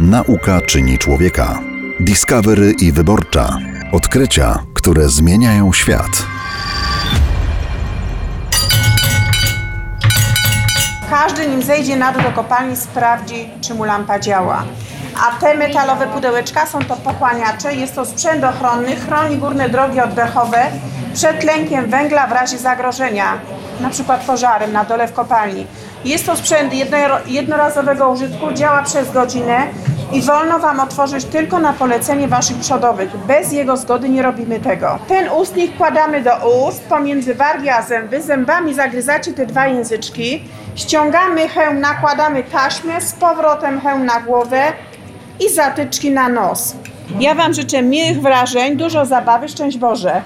Nauka czyni człowieka. Discovery i wyborcza. Odkrycia, które zmieniają świat. Każdy nim zejdzie na dół do kopalni sprawdzi, czy mu lampa działa. A te metalowe pudełeczka są to pochłaniacze. Jest to sprzęt ochronny, chroni górne drogi oddechowe przed tlenkiem węgla w razie zagrożenia, na przykład pożarem na dole w kopalni. Jest to sprzęt jedno- jednorazowego użytku, działa przez godzinę i wolno Wam otworzyć tylko na polecenie Waszych przodowych. Bez jego zgody nie robimy tego. Ten ustnik wkładamy do ust, pomiędzy wargi a zęby. Zębami zagryzacie te dwa języczki. Ściągamy hełm, nakładamy taśmę, z powrotem hełm na głowę i zatyczki na nos. Ja Wam życzę miłych wrażeń, dużo zabawy, szczęść Boże.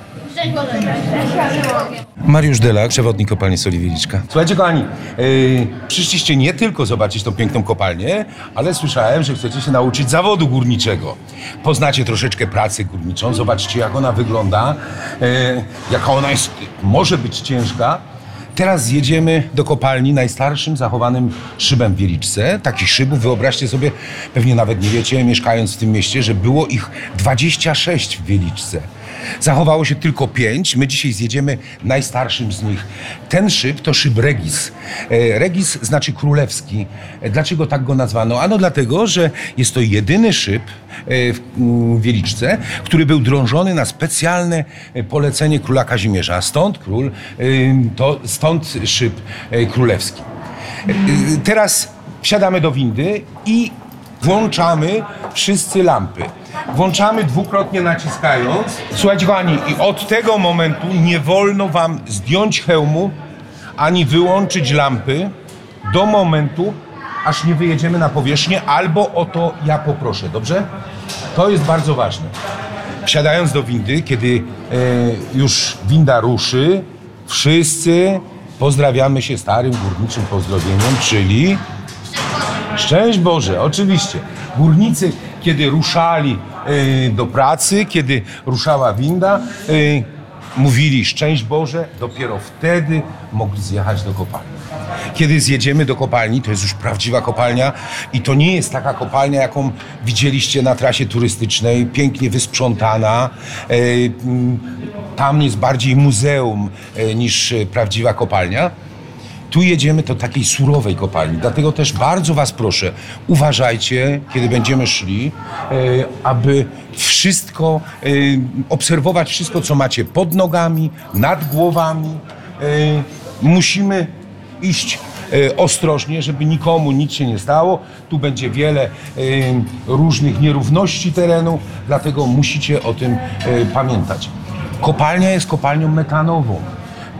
Mariusz Delak, przewodnik kopalni Soli Wieliczka. Słuchajcie kochani, yy, przyszliście nie tylko zobaczyć tą piękną kopalnię, ale słyszałem, że chcecie się nauczyć zawodu górniczego. Poznacie troszeczkę pracę górniczą, zobaczcie jak ona wygląda, yy, jaka ona jest, może być ciężka. Teraz zjedziemy do kopalni najstarszym zachowanym szybem w Wieliczce. Takich szybów, wyobraźcie sobie, pewnie nawet nie wiecie, mieszkając w tym mieście, że było ich 26 w Wieliczce. Zachowało się tylko pięć. My dzisiaj zjedziemy najstarszym z nich. Ten szyb to szyb Regis. E, Regis znaczy królewski. E, Dlaczego tak go nazwano? Ano dlatego, że jest to jedyny szyb e, w mm, Wieliczce, który był drążony na specjalne polecenie króla Kazimierza. Stąd król, to stąd szyb królewski. Teraz wsiadamy do windy i włączamy wszyscy lampy. Włączamy dwukrotnie naciskając. Słuchajcie kochani, i od tego momentu nie wolno wam zdjąć hełmu, ani wyłączyć lampy do momentu, aż nie wyjedziemy na powierzchnię, albo o to ja poproszę, dobrze? To jest bardzo ważne. Wsiadając do windy, kiedy e, już winda ruszy, wszyscy pozdrawiamy się starym górniczym pozdrowieniem, czyli Szczęść Boże, oczywiście. Górnicy, kiedy ruszali y, do pracy, kiedy ruszała winda, y, mówili szczęść Boże, dopiero wtedy mogli zjechać do kopalni. Kiedy zjedziemy do kopalni, to jest już prawdziwa kopalnia i to nie jest taka kopalnia, jaką widzieliście na trasie turystycznej, pięknie wysprzątana. Mm, tam jest bardziej muzeum niż prawdziwa kopalnia. Tu jedziemy do takiej surowej kopalni, dlatego też bardzo Was proszę, uważajcie, kiedy będziemy szli, e, aby wszystko, e, obserwować wszystko, co macie pod nogami, nad głowami. E, musimy iść ostrożnie, żeby nikomu nic się nie stało. Tu będzie wiele różnych nierówności terenu, dlatego musicie o tym pamiętać. Kopalnia jest kopalnią metanową.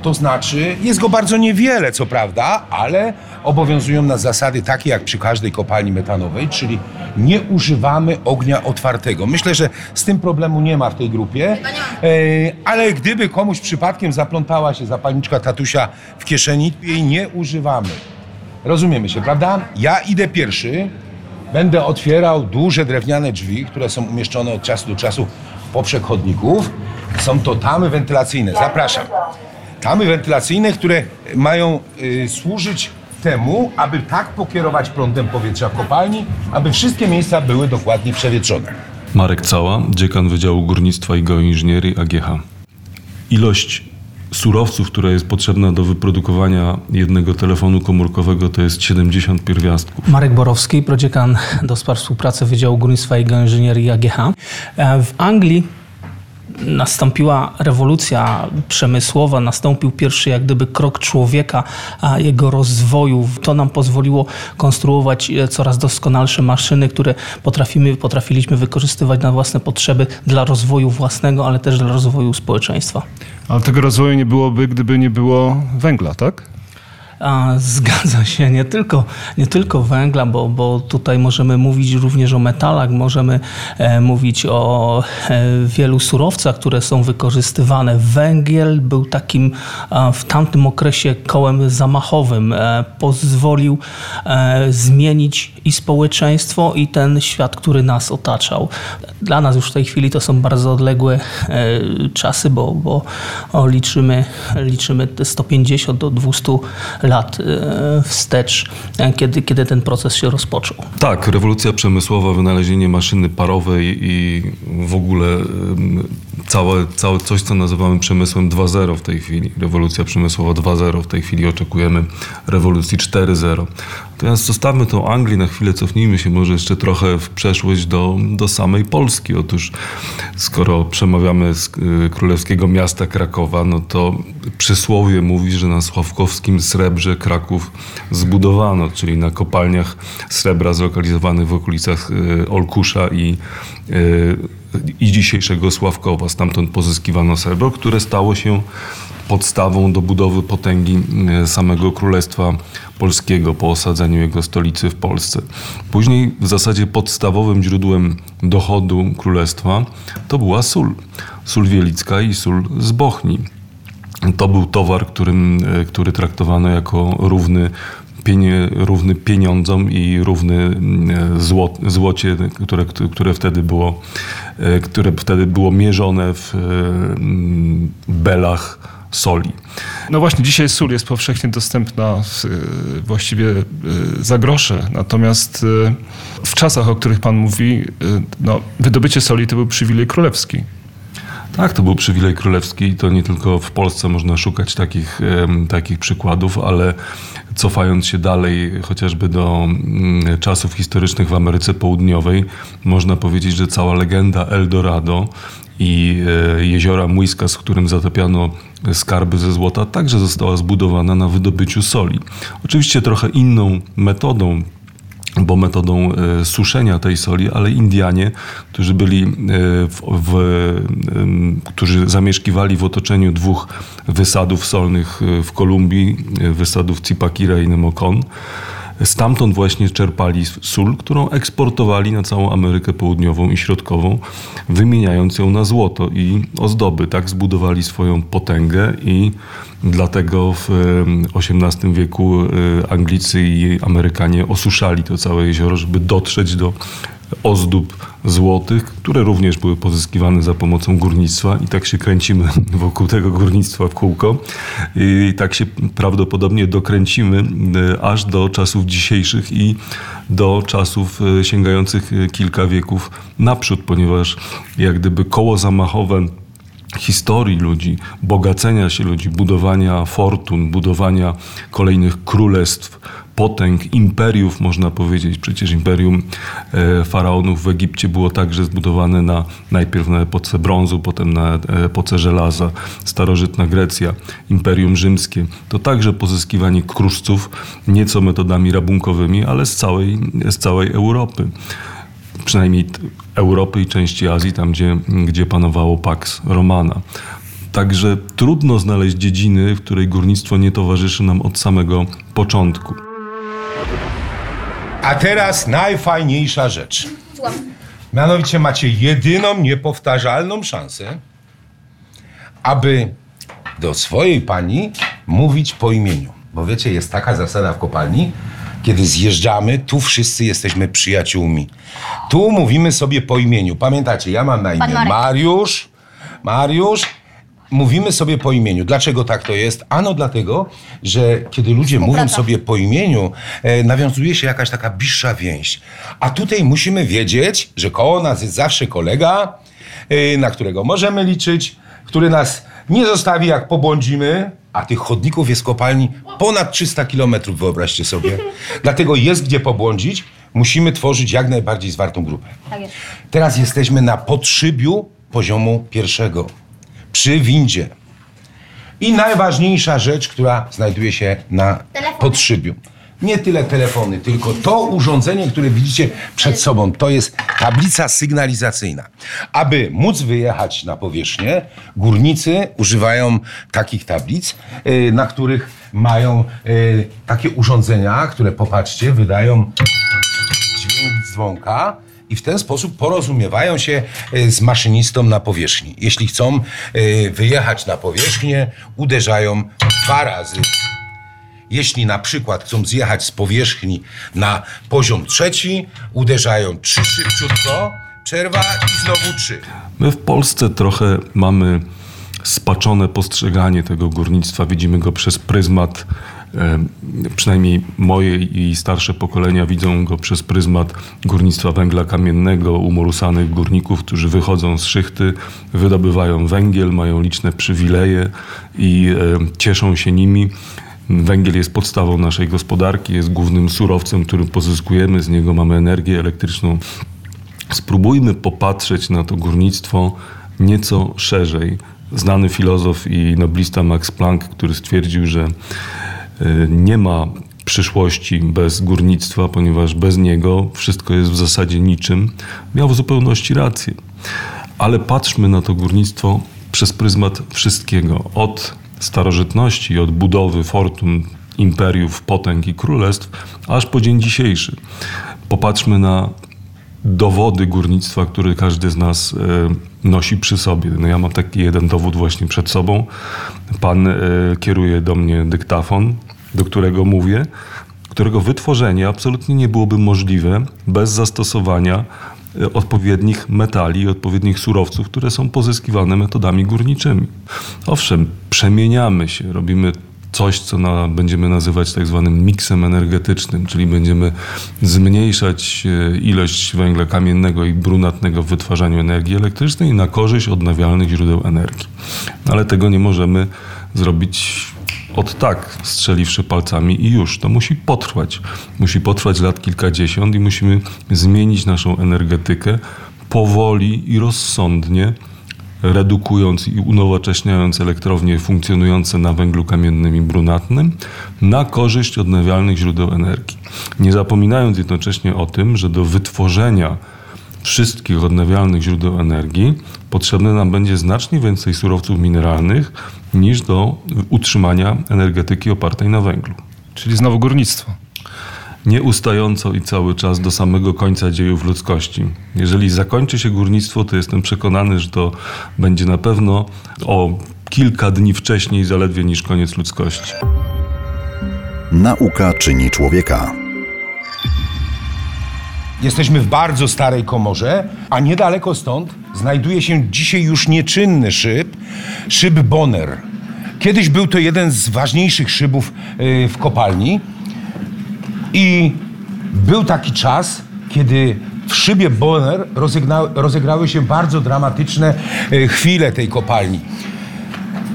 To znaczy, jest go bardzo niewiele, co prawda, ale obowiązują nas zasady takie jak przy każdej kopalni metanowej, czyli nie używamy ognia otwartego. Myślę, że z tym problemu nie ma w tej grupie, e, ale gdyby komuś przypadkiem zaplątała się zapalniczka tatusia w kieszeni, jej nie używamy. Rozumiemy się, prawda? Ja idę pierwszy, będę otwierał duże drewniane drzwi, które są umieszczone od czasu do czasu poprzek chodników. Są to tamy wentylacyjne. Zapraszam. Tamy wentylacyjne, które mają y, służyć temu, aby tak pokierować prądem powietrza w kopalni, aby wszystkie miejsca były dokładnie przewietrzone. Marek Cała, dziekan Wydziału Górnictwa i Geoinżynierii AGH. Ilość surowców, która jest potrzebna do wyprodukowania jednego telefonu komórkowego to jest 70 pierwiastków. Marek Borowski, prodziekan do spraw współpracy Wydziału Górnictwa i Geoinżynierii AGH. E, W Anglii nastąpiła rewolucja przemysłowa, nastąpił pierwszy jak gdyby krok człowieka, a jego rozwoju. To nam pozwoliło konstruować e, coraz doskonalsze maszyny, które potrafimy, potrafiliśmy wykorzystywać na własne potrzeby dla rozwoju własnego, ale też dla rozwoju społeczeństwa. Ale tego rozwoju nie byłoby, gdyby nie było węgla, tak? Zgadza się, nie tylko, nie tylko węgla, bo, bo tutaj możemy mówić również o metalach, możemy e, mówić o e, wielu surowcach, które są wykorzystywane. Węgiel był takim w tamtym okresie kołem zamachowym. E, pozwolił zmienić i społeczeństwo, i ten świat, który nas otaczał. Dla nas już w tej chwili to są bardzo odległe czasy, bo, bo liczymy, liczymy te 150 do 200 lat e, wstecz, e, kiedy, kiedy ten proces się rozpoczął. Tak, rewolucja przemysłowa, wynalezienie maszyny parowej i w ogóle całe, całe coś, co nazywamy przemysłem 2.0 w tej chwili. Rewolucja przemysłowa 2.0 w tej chwili oczekujemy rewolucji 4.0. Natomiast zostawmy tą Anglię na chwilę, cofnijmy się może jeszcze trochę w przeszłość do, do samej Polski. Otóż skoro przemawiamy z y, królewskiego miasta Krakowa, no to przysłowie mówi, że na Sławkowskim srebrze Kraków zbudowano, czyli na kopalniach srebra zlokalizowanych w okolicach y, Olkusza i, i dzisiejszego Sławkowa. Stamtąd pozyskiwano srebro, które stało się podstawą do budowy potęgi e, samego Królestwa Polskiego po osadzeniu jego stolicy w Polsce. Później w zasadzie podstawowym źródłem dochodu królestwa to była sól. Sól wielicka i sól z Bochni. To był towar, którym, e, który traktowano jako równy pienie, równy pieniądzom i równy mm, zło, złocie, które, które, wtedy było, e, które wtedy było mierzone w mm, belach soli. No właśnie, dzisiaj sól jest powszechnie dostępna właściwie za grosze. Natomiast w czasach, o których pan mówi, no, wydobycie soli to był przywilej królewski. Tak, to był przywilej królewski i to nie tylko w Polsce można szukać takich, takich przykładów, ale cofając się dalej chociażby do mm, czasów historycznych w Ameryce Południowej, można powiedzieć, że cała legenda Eldorado i e, jeziora Muisca, z którym zatapiano skarby ze złota, także została zbudowana na wydobyciu soli. Oczywiście trochę inną metodą bo metodą e, suszenia tej soli, ale Indianie, którzy byli e, w, w, którzy zamieszkiwali w otoczeniu dwóch wysadów solnych w Kolumbii, wysadów Cipakira i Nemocon, Stamtąd właśnie czerpali sól, którą eksportowali na całą Amerykę Południową i Środkową, wymieniając ją na złoto i ozdoby. Tak zbudowali swoją potęgę i dlatego w XVIII wieku e, Anglicy i Amerykanie osuszali to całe jezioro, żeby dotrzeć do ozdób złotych, które również były pozyskiwane za pomocą górnictwa i tak się kręcimy wokół tego górnictwa w kółko. I tak się prawdopodobnie dokręcimy e, aż do czasów dzisiejszych i do czasów e, sięgających e, kilka wieków naprzód, ponieważ jak gdyby koło zamachowe historii ludzi, bogacenia się ludzi, budowania fortun, budowania kolejnych królestw, potęg, imperiów, można powiedzieć. Przecież imperium e, faraonów w Egipcie było także zbudowane na, najpierw na epoce brązu, potem na epoce żelaza. Starożytna Grecja, imperium rzymskie. To także pozyskiwanie kruszców, nieco metodami rabunkowymi, ale z całej, z całej Europy przynajmniej Europy i części Azji, tam gdzie, gdzie panowało Pax Romana. Także trudno znaleźć dziedziny, w której górnictwo nie towarzyszy nam od samego początku. A teraz najfajniejsza rzecz. Mianowicie macie jedyną niepowtarzalną szansę, aby do swojej pani mówić po imieniu. Bo wiecie, jest taka zasada w kopalni, kiedy zjeżdżamy, tu wszyscy jesteśmy przyjaciółmi. Tu mówimy sobie po imieniu. Pamiętacie, ja mam na imię. Mariusz. Mariusz. Mówimy sobie po imieniu. Dlaczego tak to jest? Ano dlatego, że kiedy ludzie mówią sobie po imieniu, e, nawiązuje się jakaś taka bliższa więź. A tutaj musimy wiedzieć, że koło nas jest zawsze kolega, e, na którego możemy liczyć, który nas nie zostawi, jak pobłądzimy, a tych chodników jest w kopalni ponad 300 kilometrów, wyobraźcie sobie. Dlatego jest gdzie pobłądzić. Musimy tworzyć jak najbardziej zwartą grupę. Tak jest. Teraz jesteśmy na podszybiu poziomu pierwszego. Przy windzie. I najważniejsza rzecz, która znajduje się na podszybiu. Nie tyle telefony, tylko to urządzenie, które widzicie przed sobą, to jest tablica sygnalizacyjna. Aby móc wyjechać na powierzchnię, górnicy używają takich tablic, y, na których mają y, takie urządzenia, które popatrzcie, wydają dźwięk dzwonka i w ten sposób porozumiewają się y, z maszynistą na powierzchni. Jeśli chcą y, wyjechać na powierzchnię, uderzają dwa razy. Jeśli na przykład chcą zjechać z powierzchni na poziom trzeci, uderzają trzy szybciutko, przerwa i znowu trzy. My w Polsce trochę mamy spaczone postrzeganie tego górnictwa. Widzimy go przez pryzmat e, przynajmniej moje i starsze pokolenia widzą go przez pryzmat górnictwa węgla kamiennego, umorusanych górników, którzy wychodzą z szychty, wydobywają węgiel, mają liczne przywileje i cieszą się nimi. Węgiel jest podstawą naszej gospodarki, jest głównym surowcem, który pozyskujemy, z niego mamy energię elektryczną. Spróbujmy popatrzeć na to górnictwo nieco szerzej. Znany filozof i noblista Max Planck, który stwierdził, że nie ma przyszłości bez górnictwa, ponieważ bez niego wszystko jest w zasadzie niczym, miał w zupełności rację. Ale patrzmy na to górnictwo przez pryzmat wszystkiego. Od starożytności, od budowy fortun, imperiów, potęg i królestw, aż po dzień dzisiejszy. Popatrzmy na dowody górnictwa, które każdy z nas e, nosi przy sobie. No ja mam taki jeden dowód właśnie przed sobą. Pan e, kieruje do mnie dyktafon, do którego mówię, którego wytworzenie absolutnie nie byłoby możliwe bez zastosowania e, odpowiednich metali, odpowiednich surowców, które są pozyskiwane metodami górniczymi. Owszem, przemieniamy się, robimy coś, co na, będziemy nazywać tak zwanym miksem energetycznym, czyli będziemy zmniejszać e, ilość węgla kamiennego i brunatnego w wytwarzaniu energii elektrycznej na korzyść odnawialnych źródeł energii. Ale tego nie możemy zrobić od tak, strzeliwszy palcami i już. To musi potrwać. Musi potrwać lat kilkadziesiąt i musimy zmienić naszą energetykę powoli i rozsądnie, redukując i unowocześniając elektrownie funkcjonujące na węglu kamiennym i brunatnym na korzyść odnawialnych źródeł energii. Nie zapominając jednocześnie o tym, że do wytworzenia wszystkich odnawialnych źródeł energii potrzebne nam będzie znacznie więcej surowców mineralnych niż do utrzymania energetyki opartej na węglu. Czyli znowu górnictwo. Nieustająco i cały czas do samego końca dziejów ludzkości. Jeżeli zakończy się górnictwo, to jestem przekonany, że to będzie na pewno o kilka dni wcześniej zaledwie niż koniec ludzkości. Nauka czyni człowieka. Jesteśmy w bardzo starej komorze, a niedaleko stąd znajduje się dzisiaj już nieczynny szyb, szyb Bonner. Kiedyś był to jeden z ważniejszych szybów y, w kopalni i był taki czas, kiedy w szybie Bonner rozegrały się bardzo dramatyczne y, chwile tej kopalni.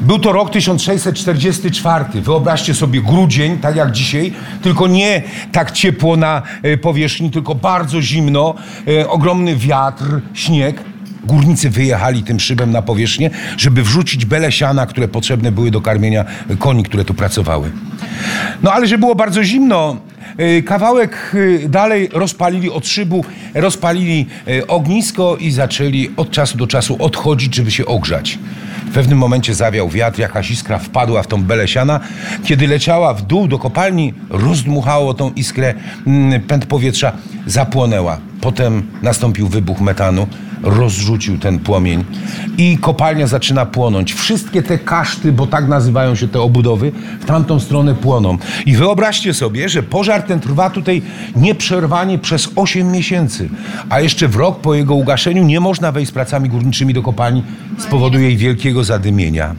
Był to rok 1644. Wyobraźcie sobie grudzień, tak jak dzisiaj, tylko nie tak ciepło na e, powierzchni, tylko bardzo zimno, e, ogromny wiatr, śnieg. Górnicy wyjechali tym szybem na powierzchnię, żeby wrzucić bele siana, które potrzebne były do karmienia koni, które tu pracowały. No ale że było bardzo zimno, e, kawałek e, dalej rozpalili od szybu, rozpalili e, ognisko i zaczęli od czasu do czasu odchodzić, żeby się ogrzać. Pewnym momencie zawiał wiatr, jakaś iskra wpadła w tą belę siana. Kiedy leciała w dół do kopalni, rozdmuchało tą iskrę, mm, pęd powietrza zapłonęła. Potem nastąpił wybuch metanu, rozrzucił ten płomień i kopalnia zaczyna płonąć. Wszystkie te kaszty, bo tak nazywają się te obudowy, w tamtą stronę płoną. I wyobraźcie sobie, że pożar ten trwa tutaj nieprzerwanie przez 8 miesięcy, a jeszcze w rok po jego ugaszeniu nie można wejść z pracami górniczymi do kopalni z powodu jej wielkiego zadymienia.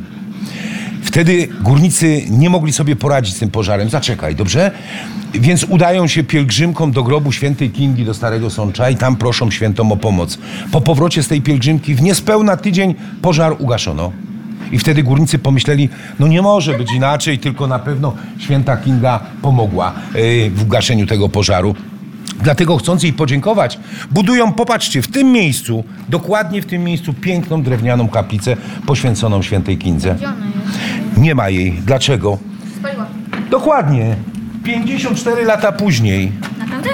Wtedy górnicy nie mogli sobie poradzić z tym pożarem. Zaczekaj, dobrze? Więc udają się pielgrzymką do grobu świętej Kingi do Starego Sącza i tam proszą świętą o pomoc. Po powrocie z tej pielgrzymki w niespełna tydzień pożar ugaszono. I wtedy górnicy pomyśleli, no nie może być inaczej, tylko na pewno święta Kinga pomogła yy, w ugaszeniu tego pożaru. Dlatego chcąc jej podziękować, budują, popatrzcie, w tym miejscu, dokładnie w tym miejscu, piękną drewnianą kaplicę poświęconą świętej Kindze. Nie ma jej. Dlaczego? Spaliła. Dokładnie. 54 lata później Naprawdę?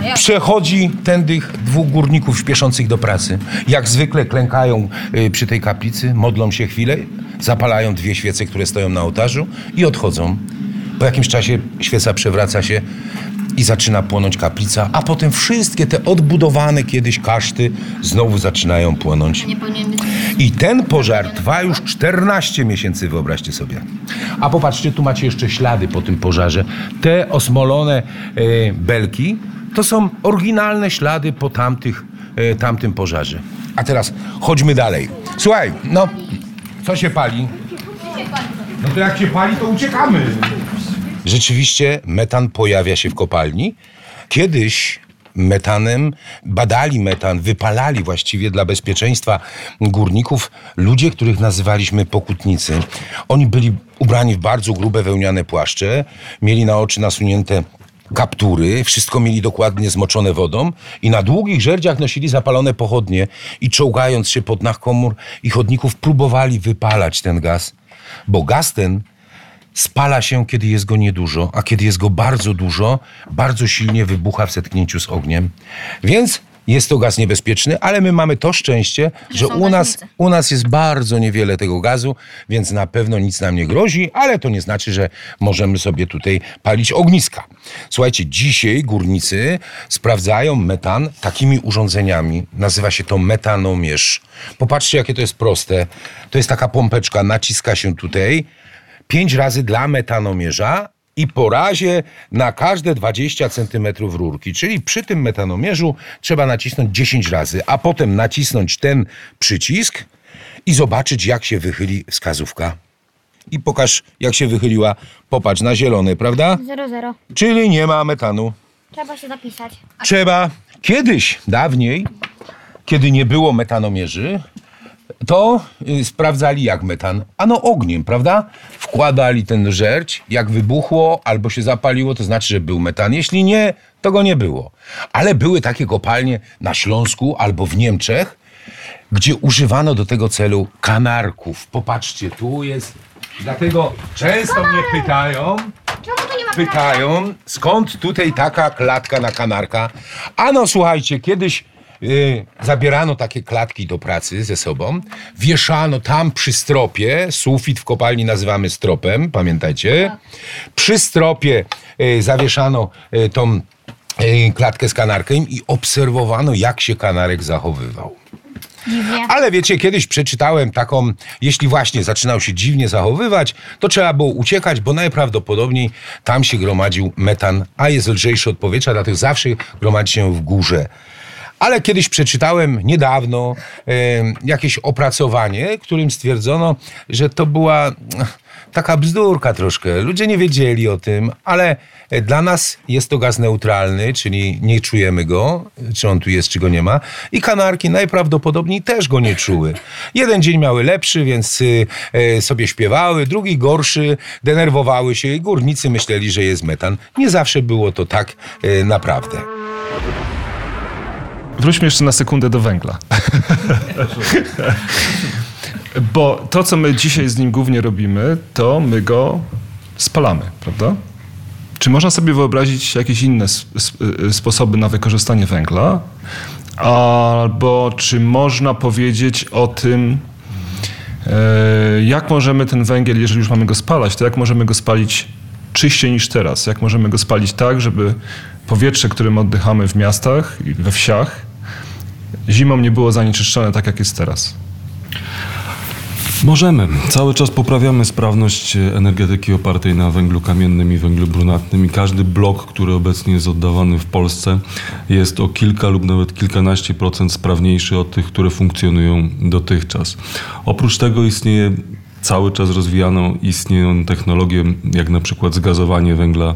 A jak? przechodzi tędy dwóch górników śpieszących do pracy. Jak zwykle klękają y, przy tej kaplicy, modlą się chwilę, zapalają dwie świece, które stoją na ołtarzu i odchodzą. Po jakimś czasie świeca przewraca się i zaczyna płonąć kaplica, a potem wszystkie te odbudowane kiedyś kaszty znowu zaczynają płonąć. I ten pożar trwa już 14 miesięcy, wyobraźcie sobie. A popatrzcie, tu macie jeszcze ślady po tym pożarze. Te osmolone e, belki to są oryginalne ślady po tamtych, e, tamtym pożarze. A teraz chodźmy dalej. Słuchaj, no, co się pali? No to jak się pali, to uciekamy. Rzeczywiście metan pojawia się w kopalni. Kiedyś metanem, badali metan, wypalali właściwie dla bezpieczeństwa górników ludzie, których nazywaliśmy pokutnicy. Oni byli ubrani w bardzo grube wełniane płaszcze, mieli na oczy nasunięte kaptury, wszystko mieli dokładnie zmoczone wodą i na długich żerdziach nosili zapalone pochodnie i czołgając się pod dach komór i chodników próbowali wypalać ten gaz, bo gaz ten spala się, kiedy jest go niedużo, a kiedy jest go bardzo dużo, bardzo silnie wybucha w zetknięciu z ogniem. Więc jest to gaz niebezpieczny, ale my mamy to szczęście, że są u nas, u nas jest bardzo niewiele tego gazu, więc na pewno nic nam nie grozi, ale to nie znaczy, że możemy sobie tutaj palić ogniska. Słuchajcie, dzisiaj górnicy sprawdzają metan takimi urządzeniami. Nazywa się to metanomierz. Popatrzcie, jakie to jest proste. To jest taka pompeczka, naciska się tutaj, pięć razy dla metanomierza i po razie na każde 20 cm rurki. Czyli przy tym metanomierzu trzeba nacisnąć 10 razy, a potem nacisnąć ten przycisk i zobaczyć, jak się wychyli wskazówka. I pokaż, jak się wychyliła. Popatrz na zielony, prawda? 0-0. Czyli nie ma metanu. Trzeba się zapisać. Trzeba kiedyś, dawniej, kiedy nie było metanomierzy, to y, sprawdzali jak metan. Ano ogniem, prawda? Wkładali ten żerć, jak wybuchło albo się zapaliło, to znaczy, że był metan. Jeśli nie, to go nie było. Ale były takie kopalnie na Śląsku albo w Niemczech, gdzie używano do tego celu kanarków. Popatrzcie, tu jest. Dlatego często mnie pytają, pytają, skąd tutaj taka klatka na kanarka. Ano słuchajcie, kiedyś y, zabierano takie klatki do pracy ze sobą, wieszano tam przy stropie, sufit w kopalni nazywamy stropem, pamiętajcie. Przy stropie y, zawieszano y, tą klatkę z kanarkiem i obserwowano, jak się kanarek zachowywał. Dziwnie. Ale wiecie, kiedyś przeczytałem taką, jeśli właśnie zaczynał się dziwnie zachowywać, to trzeba było uciekać, bo najprawdopodobniej tam się gromadził metan, a jest lżejszy od powietrza, dlatego zawsze gromadzi się w górze. Ale kiedyś przeczytałem niedawno jakieś opracowanie, którym stwierdzono, że to była taka bzdurka troszkę. Ludzie nie wiedzieli o tym, ale e, dla nas jest to gaz neutralny, czyli nie czujemy go, czy on tu jest, czy go nie ma. I kanarki najprawdopodobniej też go nie czuły. Jeden dzień miały lepszy, więc y, e, sobie śpiewały, drugi gorszy, denerwowały się i górnicy myśleli, że jest metan. Nie zawsze było to tak e, naprawdę. Wróćmy jeszcze na sekundę do węgla. Bo to, co my dzisiaj z nim głównie robimy, to my go spalamy, prawda? Czy można sobie wyobrazić jakieś inne y, sposoby na wykorzystanie węgla? Albo czy można powiedzieć o tym, e, jak możemy ten węgiel, jeżeli już mamy go spalać, to jak możemy go spalić czyściej niż teraz? Jak możemy go spalić tak, żeby powietrze, którym oddychamy w miastach i we wsiach, zimą nie było zanieczyszczone tak, jak jest teraz? Możemy. Cały czas poprawiamy sprawność energetyki opartej na węglu kamiennym i węglu brunatnym i każdy blok, który obecnie jest oddawany w Polsce jest o kilka lub nawet kilkanaście procent sprawniejszy od tych, które funkcjonują dotychczas. Oprócz tego istnieje cały czas rozwijaną istnieją technologie, jak na przykład zgazowanie węgla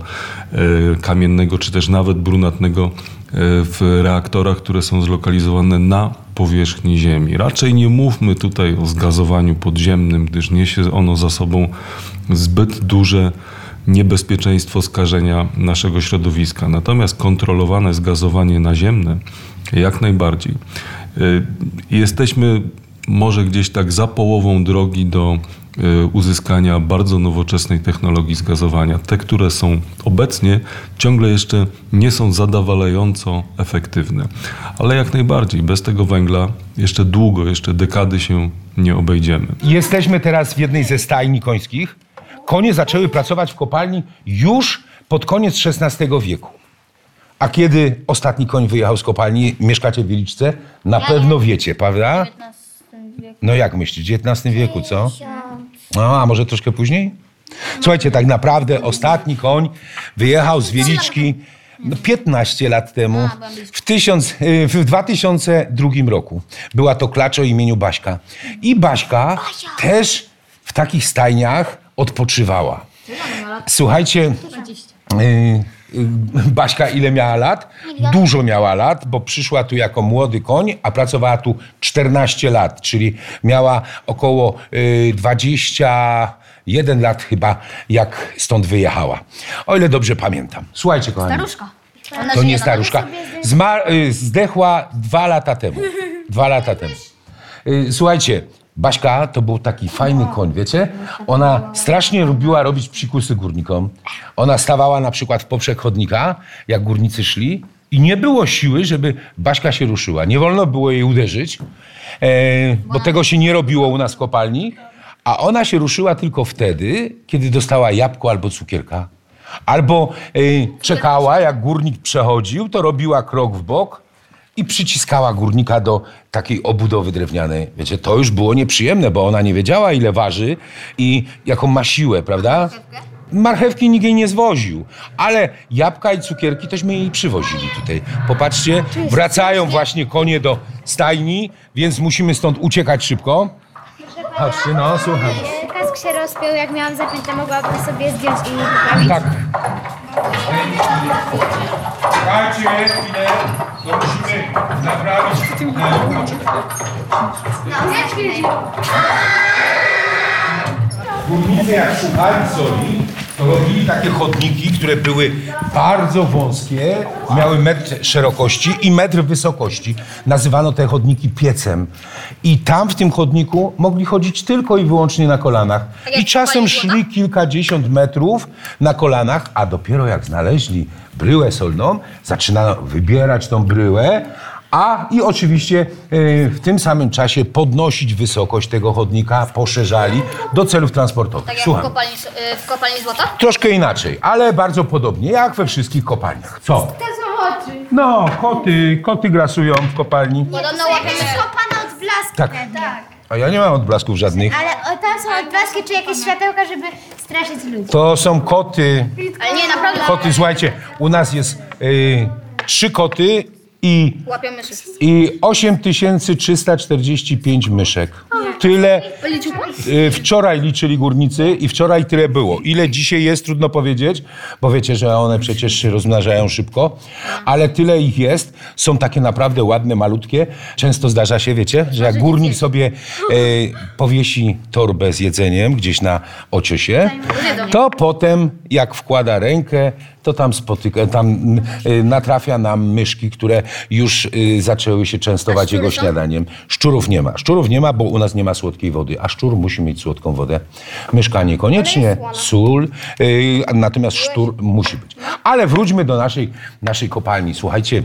e, kamiennego, czy też nawet brunatnego w reaktorach, które są zlokalizowane na powierzchni Ziemi. Raczej nie mówmy tutaj o zgazowaniu podziemnym, gdyż niesie ono za sobą zbyt duże niebezpieczeństwo skażenia naszego środowiska. Natomiast kontrolowane zgazowanie naziemne jak najbardziej. Y, Jesteśmy może gdzieś tak za połową drogi do uzyskania bardzo nowoczesnej technologii zgazowania. Te, które są obecnie, ciągle jeszcze nie są zadowalająco efektywne. Ale jak najbardziej, bez tego węgla jeszcze długo, jeszcze dekady się nie obejdziemy. Jesteśmy teraz w jednej ze stajni końskich. Konie zaczęły pracować w kopalni już pod koniec XVI wieku. A kiedy ostatni koń wyjechał z kopalni, mieszkacie w Wieliczce? Na pewno wiecie, prawda? No jak myślisz, w XIX wieku, co? No, a może troszkę później? Słuchajcie, tak naprawdę ostatni koń wyjechał z Wieliczki no, 15 lat temu, w, w 2002 roku. Była to klacz o imieniu Baśka. I Baśka też w takich stajniach odpoczywała. Słuchajcie, y, y, Baśka ile miała lat? Dużo miała lat, bo przyszła tu jako młody koń, a pracowała tu 14 lat, czyli miała około y, 21 lat chyba, jak stąd wyjechała. O ile dobrze pamiętam. Słuchajcie, kochani. Staruszka. To nie staruszka. Zma- y, zdechła dwa lata temu. Dwa lata temu. Y, Słuchajcie, Baśka to był taki fajny koń, wiecie? Ona strasznie lubiła robić psikusy górnikom. Ona stawała na przykład w poprzek chodnika, jak górnicy szli i nie było siły, żeby Baśka się ruszyła. Nie wolno było jej uderzyć, e, bo tego się nie robiło u nas w kopalni. A ona się ruszyła tylko wtedy, kiedy dostała jabłko albo cukierka. Albo y, czekała, jak górnik przechodził, to robiła krok w bok i przyciskała górnika do takiej obudowy drewnianej. Wiecie, to już było nieprzyjemne, bo ona nie wiedziała, ile waży i jaką ma siłę, prawda? Marchewki nikt jej nie zwoził, ale jabłka i cukierki tośmy jej przywozili tutaj. Popatrzcie, wracają właśnie konie do stajni, więc musimy stąd uciekać szybko. Patrzcie, no, słucham. Kask się rozpiął, jak miałam zapięte, mogłabym sobie zdjąć i poprawić. Tak. Czekajcie chwilę, to musimy naprawić. Górnicy jak szukali soli, to robili takie chodniki, które były bardzo wąskie, miały metr szerokości i metr wysokości. Nazywano te chodniki piecem. I tam w tym chodniku mogli chodzić tylko i wyłącznie na kolanach. I czasem szli kilkadziesiąt metrów na kolanach, a dopiero jak znaleźli bryłę solną, zaczynano wybierać tą bryłę, a i oczywiście e, w tym samym czasie podnosić wysokość tego chodnika, poszerzali do celów transportowych. Tak jak w Słucham. kopalni, y, w kopalni złota? Troszkę inaczej, ale bardzo podobnie, jak we wszystkich kopalniach. Co? To są oczy. No, koty, koty grasują w kopalni. Podobno łapiemy... Kopane odblaski. Tak. tak. A ja nie mam odblasków żadnych. Ale o, tam są odblaski czy jakieś światełka, żeby straszyć ludzi. To są koty. Ale nie, naprawdę Koty, słuchajcie, u nas jest y, trzy koty i, i 8345 myszek. Tyle Policzył pan? y, wczoraj liczyli górnicy i wczoraj tyle było. Ile dzisiaj jest, trudno powiedzieć, bo wiecie, że one przecież się rozmnażają szybko, ale tyle ich jest. Są takie naprawdę ładne, malutkie. Często zdarza się, wiecie, że jak górnik sobie y, powiesi torbę z jedzeniem gdzieś na ociosie, to potem jak wkłada rękę, to tam spotyka, tam y, natrafia na myszki, które już y, zaczęły się częstować jego śniadaniem. Szczurów nie ma. Szczurów nie ma, bo u nas nie ma słodkiej wody, a szczur musi mieć słodką wodę. Myszka niekoniecznie, sól, y, natomiast szczur musi być. Ale wróćmy do naszej, naszej kopalni. Słuchajcie,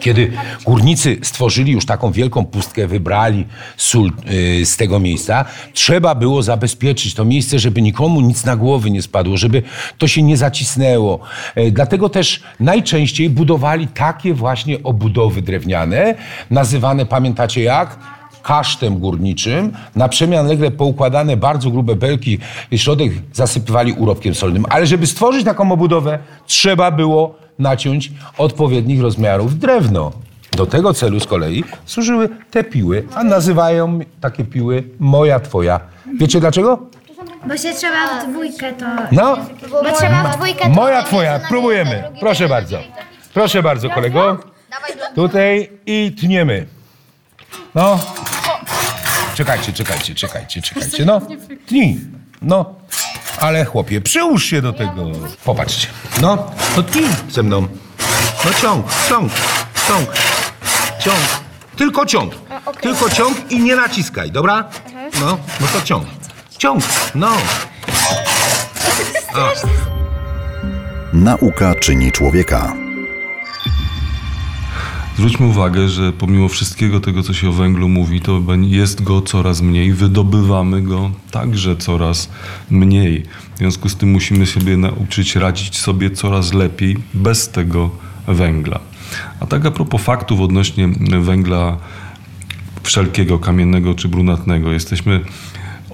kiedy górnicy stworzyli już taką wielką pustkę, wybrali sól y, z tego miejsca, trzeba było zabezpieczyć to miejsce, żeby nikomu nic na głowy nie spadło, żeby to się nie zacisnęło. Y, dlatego też najczęściej budowali takie właśnie obudowy drewniane, nazywane, pamiętacie jak? kasztem górniczym, na przemian legle poukładane bardzo grube belki środek zasypywali urobkiem solnym. Ale żeby stworzyć taką obudowę, trzeba było naciąć odpowiednich rozmiarów drewno. Do tego celu z kolei służyły te piły, a nazywają takie piły moja, twoja. Wiecie dlaczego? Bo się trzeba w dwójkę to... No, Bo trzeba w dwójkę to... moja, twoja. Próbujemy. Proszę bardzo. Proszę bardzo, kolego. Tutaj i tniemy. No. Czekajcie, czekajcie, czekajcie, czekajcie. No, tnij. No. Ale chłopie, przyłóż się do tego. Popatrzcie. No, to tnij ze mną. No ciąg, ciąg, ciąg, ciąg. Tylko ciąg. Tylko ciąg i nie naciskaj, dobra? No, no to ciąg. Ciąg, no. Nauka czyni człowieka. Zwróćmy uwagę, że pomimo wszystkiego tego, co się o węglu mówi, to jest go coraz mniej, wydobywamy go także coraz mniej. W związku z tym musimy sobie nauczyć radzić sobie coraz lepiej bez tego węgla. A tak a propos faktów odnośnie węgla wszelkiego, kamiennego czy brunatnego, jesteśmy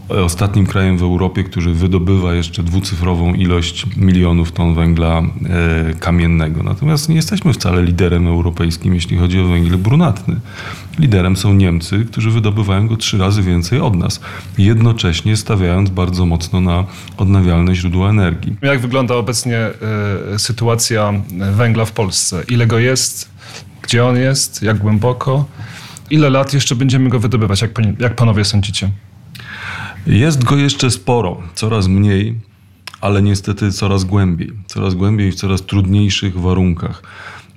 ostatnim krajem w Europie, który wydobywa jeszcze dwucyfrową ilość milionów ton węgla e, kamiennego. Natomiast nie jesteśmy wcale liderem europejskim, jeśli chodzi o węgiel brunatny. Liderem są Niemcy, którzy wydobywają go trzy razy więcej od nas, jednocześnie stawiając bardzo mocno na odnawialne źródła energii. Jak wygląda obecnie e, sytuacja węgla w Polsce? Ile go jest? Gdzie on jest? Jak głęboko? Ile lat jeszcze będziemy go wydobywać, jak, jak panowie sądzicie? Jest go jeszcze sporo, coraz mniej, ale niestety coraz głębiej. Coraz głębiej w coraz trudniejszych warunkach.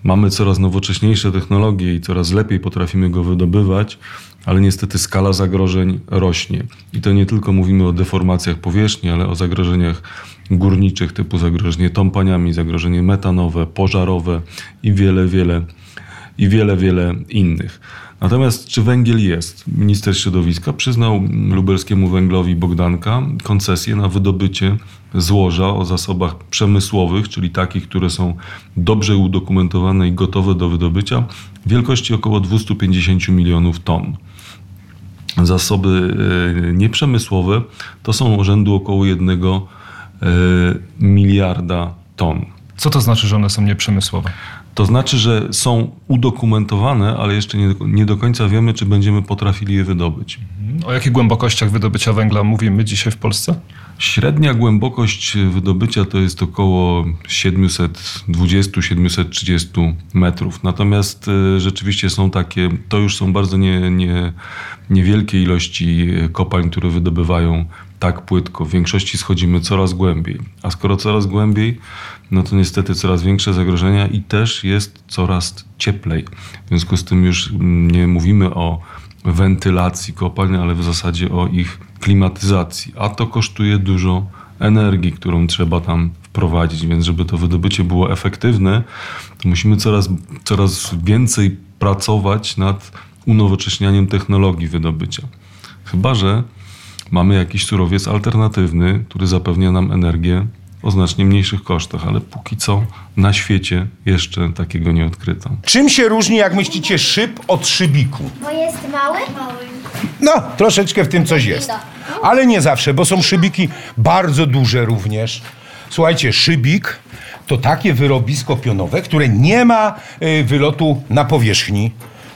Mamy coraz nowocześniejsze technologie i coraz lepiej potrafimy go wydobywać, ale niestety skala zagrożeń rośnie. I to nie tylko mówimy o deformacjach powierzchni, ale o zagrożeniach górniczych typu zagrożenie tąpaniami, zagrożenie metanowe, pożarowe i wiele, wiele i wiele, wiele innych. Natomiast czy węgiel jest? Minister środowiska przyznał lubelskiemu węglowi Bogdanka koncesję na wydobycie złoża o zasobach przemysłowych, czyli takich, które są dobrze udokumentowane i gotowe do wydobycia, wielkości około 250 milionów ton. Zasoby e, nieprzemysłowe to są rzędu około 1 miliarda ton. Co to znaczy, że one są nieprzemysłowe? To znaczy, że są udokumentowane, ale jeszcze nie, nie do końca wiemy, czy będziemy potrafili je wydobyć. O jakich głębokościach wydobycia węgla mówimy dzisiaj w Polsce? Średnia głębokość wydobycia to jest około 720-730 metrów. Natomiast e, rzeczywiście są takie, to już są bardzo nie, nie, niewielkie ilości kopalń, które wydobywają tak płytko. W większości schodzimy coraz głębiej. A skoro coraz głębiej, no to niestety coraz większe zagrożenia i też jest coraz cieplej. W związku z tym już nie mówimy o wentylacji kopalń, ale w zasadzie o ich klimatyzacji. A to kosztuje dużo energii, którą trzeba tam wprowadzić, więc żeby to wydobycie było efektywne, to musimy coraz, coraz więcej pracować nad unowocześnianiem technologii wydobycia. Chyba, że mamy jakiś surowiec alternatywny, który zapewnia nam energię o znacznie mniejszych kosztach, ale póki co na świecie jeszcze takiego nie odkryto. Czym się różni, jak myślicie, szyb od szybiku? Bo jest mały? Mały. No, troszeczkę w tym coś jest. Ale nie zawsze, bo są szybiki bardzo duże również. Słuchajcie, szybik to takie wyrobisko pionowe, które nie ma y, wylotu na powierzchni,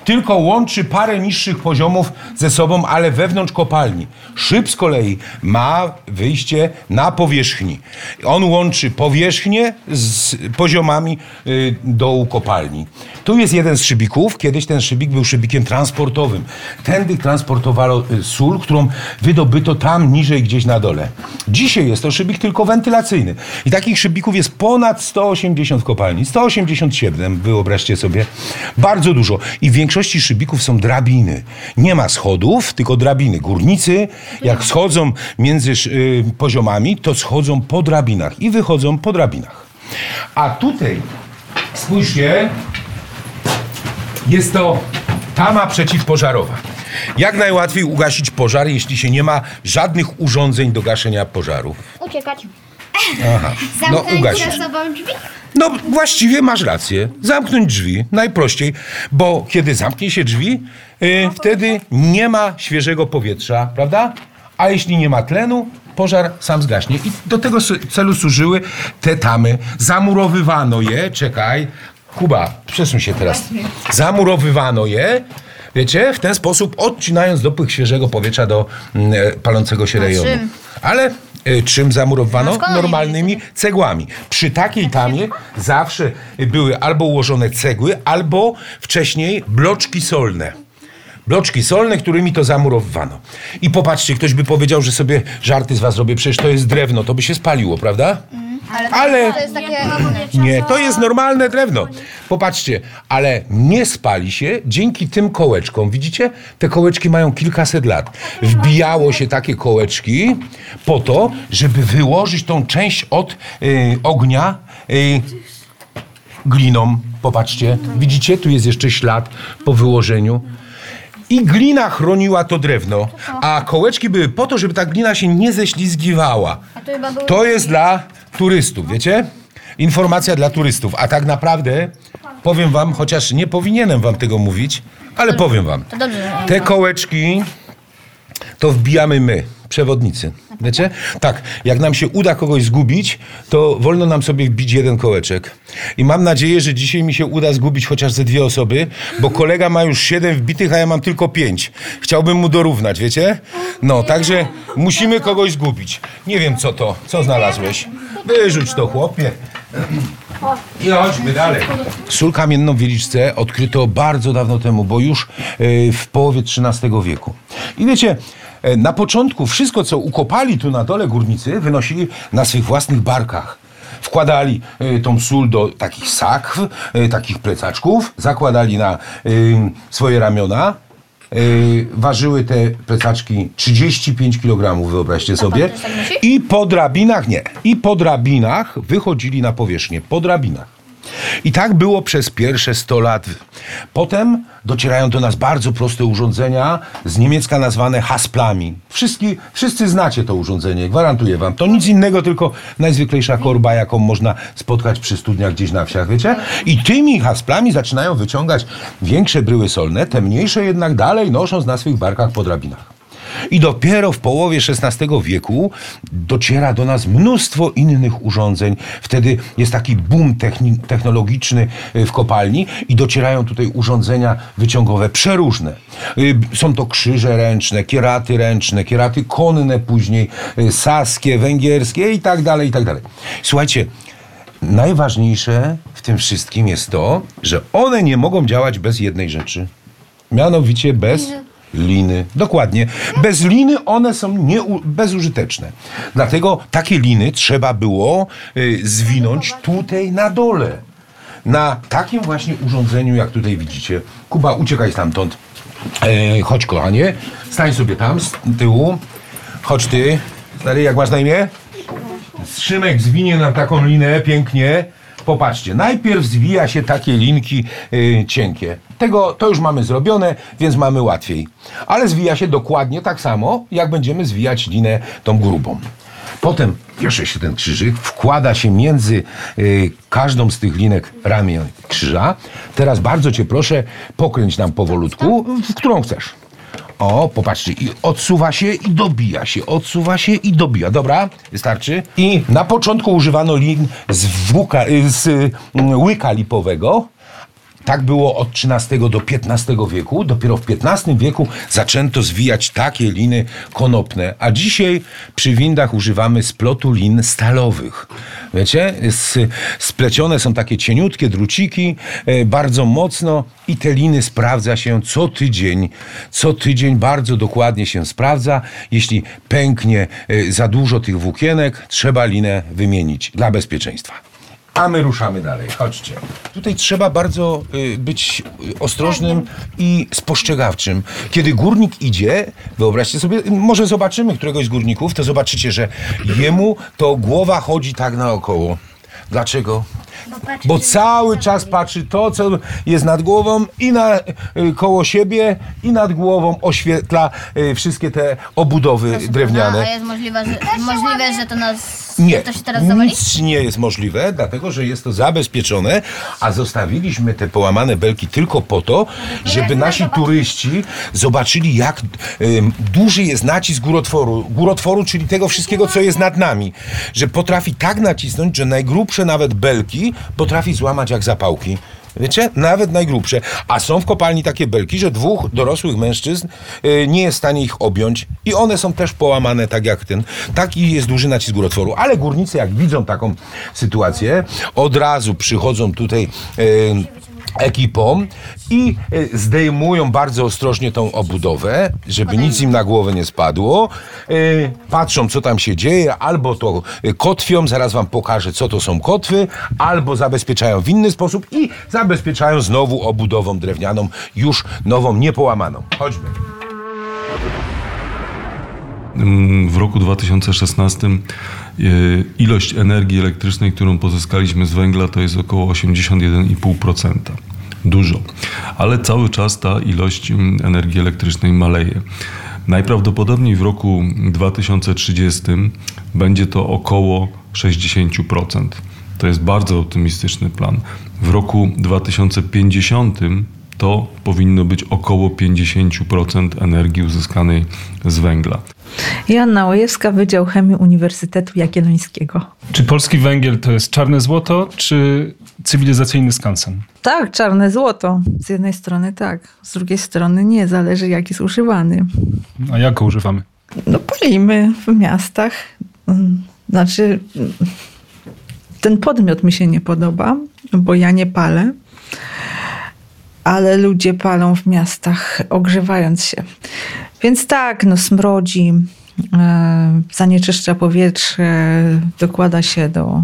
tylko łączy parę niższych poziomów ze sobą, ale wewnątrz kopalni. Szyb z kolei ma wyjście na powierzchni. On łączy powierzchnię z poziomami y, dołu kopalni. Tu jest jeden z szybików. Kiedyś ten szybik był szybikiem transportowym. Tędy transportowano y, sól, którą wydobyto tam niżej gdzieś na dole. Dzisiaj jest to szybik tylko wentylacyjny. I takich szybików jest ponad 180 w kopalni. 187, wyobraźcie sobie. Bardzo dużo. I w większości szybików są drabiny. Nie ma schodów, tylko drabiny. Górnicy, jak schodzą między y, poziomami, to schodzą po drabinach i wychodzą po drabinach. A tutaj, spójrzcie, jest to tama przeciwpożarowa. Jak najłatwiej ugasić pożar, jeśli się nie ma żadnych urządzeń do gaszenia pożarów? Uciekać. Aha, no Zamknąć ugaś. za sobą drzwi? No właściwie masz rację. Zamknąć drzwi, najprościej, bo kiedy zamknie się drzwi, y, wtedy nie ma świeżego powietrza, prawda? A jeśli nie ma tlenu, pożar sam zgaśnie. I do tego celu służyły te tamy. Zamurowywano je, czekaj, Kuba, przesuń się teraz. Zamurowywano je, wiecie, w ten sposób odcinając dopływ świeżego powietrza do mm, e, palącego się rejonu. Ale czym zamurowano? No, Normalnymi cegłami. Przy takiej tamie zawsze były albo ułożone cegły, albo wcześniej bloczki solne. Bloczki solne, którymi to zamurowywano. I popatrzcie, ktoś by powiedział, że sobie żarty z was robię, przecież to jest drewno, to by się spaliło, prawda? Ale To jest takie... nie, to jest normalne drewno. Popatrzcie, ale nie spali się dzięki tym kołeczkom. Widzicie? Te kołeczki mają kilkaset lat. Wbijało się takie kołeczki po to, żeby wyłożyć tą część od y, ognia y, gliną. Popatrzcie, widzicie? Tu jest jeszcze ślad po wyłożeniu. I glina chroniła to drewno, a kołeczki były po to, żeby ta glina się nie ześlizgiwała. to jest dla turystów, wiecie? Informacja dla turystów. A tak naprawdę powiem wam, chociaż nie powinienem wam tego mówić, ale powiem wam. Te kołeczki to wbijamy my. Przewodnicy. Wiecie? Tak, jak nam się uda kogoś zgubić, to wolno nam sobie wbić jeden kołeczek. I mam nadzieję, że dzisiaj mi się uda zgubić chociaż ze dwie osoby, bo kolega ma już siedem wbitych, a ja mam tylko pięć. Chciałbym mu dorównać, wiecie? No, także musimy kogoś zgubić. Nie wiem co to, co znalazłeś. Wyrzuć to, chłopie. I chodźmy dalej. Sól kamienną w Wieliczce odkryto bardzo dawno temu, bo już e, w połowie XIII wieku. I wiecie, na początku wszystko, co ukopali tu na dole górnicy, wynosili na swych własnych barkach. Wkładali e, tą sól do takich sakw, e, takich plecaczków, zakładali na e, swoje ramiona. e, Ważyły te plecaczki 35 kg, wyobraźcie sobie. tak? I po drabinach, nie, i po drabinach wychodzili na powierzchnię, po drabinach. I tak było przez pierwsze 100 lat. Potem docierają do nas bardzo proste urządzenia, z niemiecka nazwane hasplami. Wszyscy, wszyscy znacie to urządzenie, gwarantuję wam. To nic innego, tylko najzwyklejsza korba, jaką można spotkać przy studniach gdzieś na wsiach, wiecie? I tymi hasplami zaczynają wyciągać większe bryły solne, te mniejsze jednak dalej nosząc na swych barkach po drabinach. I dopiero w połowie XVI wieku dociera do nas mnóstwo innych urządzeń. Wtedy jest taki boom technologiczny y, w kopalni i docierają tutaj urządzenia wyciągowe przeróżne. Y, Są to krzyże ręczne, kieraty ręczne, kieraty konne później, y, saskie, węgierskie i tak dalej, i tak dalej. Słuchajcie, najważniejsze w tym wszystkim jest to, że one nie mogą działać bez jednej rzeczy. Mianowicie bez liny. Dokładnie. Bez liny one są nieu- bezużyteczne. Dlatego takie liny trzeba było y, zwinąć tutaj na dole. Na takim właśnie urządzeniu, jak tutaj widzicie. Kuba, uciekaj stamtąd. E, chodź, kochanie. Stań sobie tam z tyłu. Chodź ty. Stary, jak masz na imię? Szymek zwinie nam taką linę pięknie. Popatrzcie, najpierw zwija się takie linki y, cienkie. Tego to już mamy zrobione, więc mamy łatwiej. Ale zwija się dokładnie tak samo, jak będziemy zwijać linę tą grubą. Potem bierze się ten krzyżyk, wkłada się między y, każdą z tych linek ramion krzyża. Teraz bardzo cię proszę, pokręć nam powolutku, w którą chcesz. O, popatrzcie, i odsuwa się i dobija się, odsuwa się i dobija. Dobra, wystarczy. I na początku używano lin z, włóka, y, z y, łyka lipowego. Tak było od XIII do XV wieku. Dopiero w XV wieku zaczęto zwijać takie liny konopne, a dzisiaj przy windach używamy splotu lin stalowych. Wiecie, splecione są takie cieniutkie druciki, e, bardzo mocno i te liny sprawdza się co tydzień. Co tydzień bardzo dokładnie się sprawdza. Jeśli pęknie e, za dużo tych włókienek, trzeba linę wymienić dla bezpieczeństwa. A my ruszamy dalej. Chodźcie. Tutaj trzeba bardzo y, być y, ostrożnym i spostrzegawczym. Kiedy górnik idzie, wyobraźcie sobie, może zobaczymy któregoś z górników, to zobaczycie, że jemu to głowa chodzi tak naokoło. Dlaczego? Bo cały czas patrzy to, co jest nad głową i na, y, koło siebie i nad głową oświetla y, wszystkie te obudowy drewniane. A jest możliwe, że, możliwe, że to nas. Nie, To się teraz zawali? nic nie jest możliwe, dlatego że jest to zabezpieczone, a zostawiliśmy te połamane belki tylko po to, żeby nasi turyści zobaczyli, jak ym, duży jest nacisk górotworu, górotworu, czyli tego wszystkiego, co jest nad nami, że potrafi tak nacisnąć, że najgrubsze nawet belki potrafi złamać jak zapałki. Wiecie? Nawet najgrubsze. A są w kopalni takie belki, że dwóch dorosłych mężczyzn y, nie jest w stanie ich objąć i one są też połamane tak jak ten. Taki jest duży nacisk górotworu. Ale górnicy jak widzą taką sytuację, od razu przychodzą tutaj y, ekipą i y, zdejmują bardzo ostrożnie tą obudowę, żeby nic im na głowę nie spadło. Y, Patrzą, co tam się dzieje, albo to y, kotwią, zaraz wam pokażę, co to są kotwy, albo zabezpieczają w inny sposób i zabezpieczają znowu obudową drewnianą, już nową, niepołamaną. Chodźmy. Mm, W roku 2016 e, ilość energii elektrycznej, którą pozyskaliśmy z węgla, to jest około 81,5%. Dużo. Ale cały czas ta ilość mm, energii elektrycznej maleje. Najprawdopodobniej w roku 2030 będzie to około 60%. To jest bardzo optymistyczny plan. W roku 2050 to powinno być około 50% energii uzyskanej z węgla. Joanna Łojewska, Wydział Chemii Uniwersytetu Jagiellońskiego. Czy polski węgiel to jest czarne złoto, czy cywilizacyjny skansen? Tak, czarne złoto. Z jednej strony tak, z drugiej strony nie, zależy jak jest używany. A jak go używamy? No palimy w miastach. Znaczy, ten podmiot mi się nie podoba, bo ja nie palę, ale ludzie palą w miastach, ogrzewając się. Więc tak, no smrodzi, e, zanieczyszcza powietrze, dokłada się do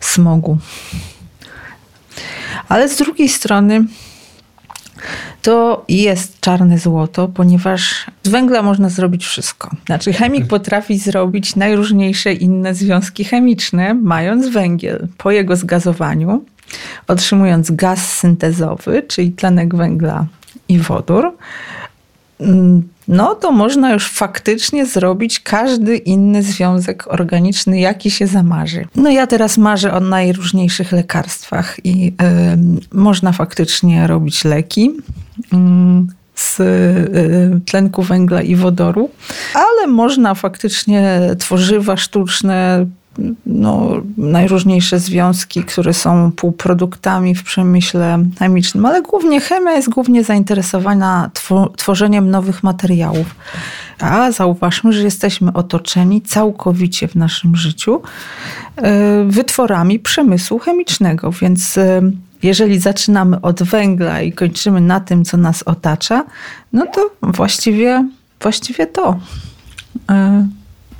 smogu. Ale z drugiej strony to jest czarne złoto, ponieważ z węgla można zrobić wszystko. Znaczy, chemik potrafi zrobić najróżniejsze inne związki chemiczne, mając węgiel. Po jego zgazowaniu, otrzymując gaz syntezowy, czyli tlenek węgla i wodór, mm, no to można już faktycznie zrobić każdy inny związek organiczny, jaki się zamarzy. No ja teraz marzę o najróżniejszych lekarstwach i em, można faktycznie robić leki mm, z y, tlenku węgla i wodoru, ale można faktycznie tworzywa sztuczne, no, najróżniejsze związki, które są półproduktami w przemyśle chemicznym, ale głównie chemia jest głównie zainteresowana two- tworzeniem nowych materiałów. A zauważmy, że jesteśmy otoczeni całkowicie w naszym życiu e, wytworami przemysłu chemicznego, więc e, jeżeli zaczynamy od węgla i kończymy na tym, co nas otacza, no to właściwie, właściwie to e,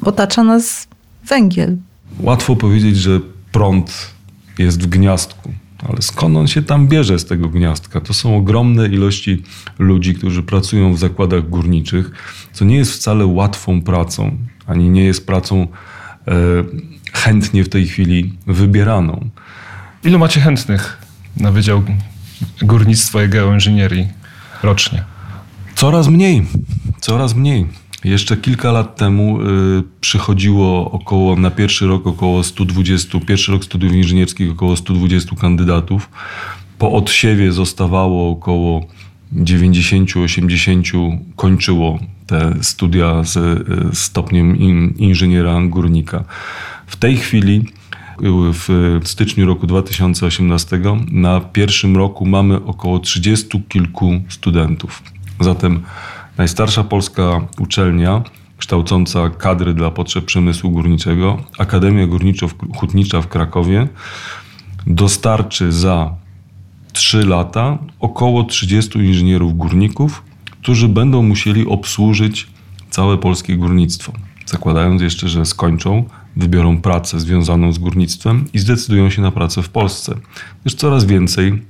otacza nas węgiel. Łatwo powiedzieć, że prąd jest w gniazdku, ale skąd on się tam bierze z tego gniazdka? To są ogromne ilości ludzi, którzy pracują w zakładach górniczych, co nie jest wcale łatwą pracą, ani nie jest pracą e, chętnie w tej chwili wybieraną. Ilu macie chętnych na Wydział Górnictwa i Geoinżynierii rocznie? Coraz mniej, coraz mniej. Jeszcze kilka lat temu y, przychodziło około, na pierwszy rok około 120, pierwszy rok studiów inżynierskich około 120 kandydatów. Po odsiewie zostawało około 90-80 kończyło te studia z y, stopniem in, inżyniera górnika. W tej chwili y, w styczniu roku 2018 na pierwszym roku mamy około 30 kilku studentów. Zatem najstarsza polska uczelnia kształcąca kadry dla potrzeb przemysłu górniczego, Akademia Górniczo-Hutnicza w Krakowie, dostarczy za 3 lata około 30 inżynierów górników, którzy będą musieli obsłużyć całe polskie górnictwo. Zakładając jeszcze, że skończą, wybiorą pracę związaną z górnictwem i zdecydują się na pracę w Polsce. Gdyż coraz więcej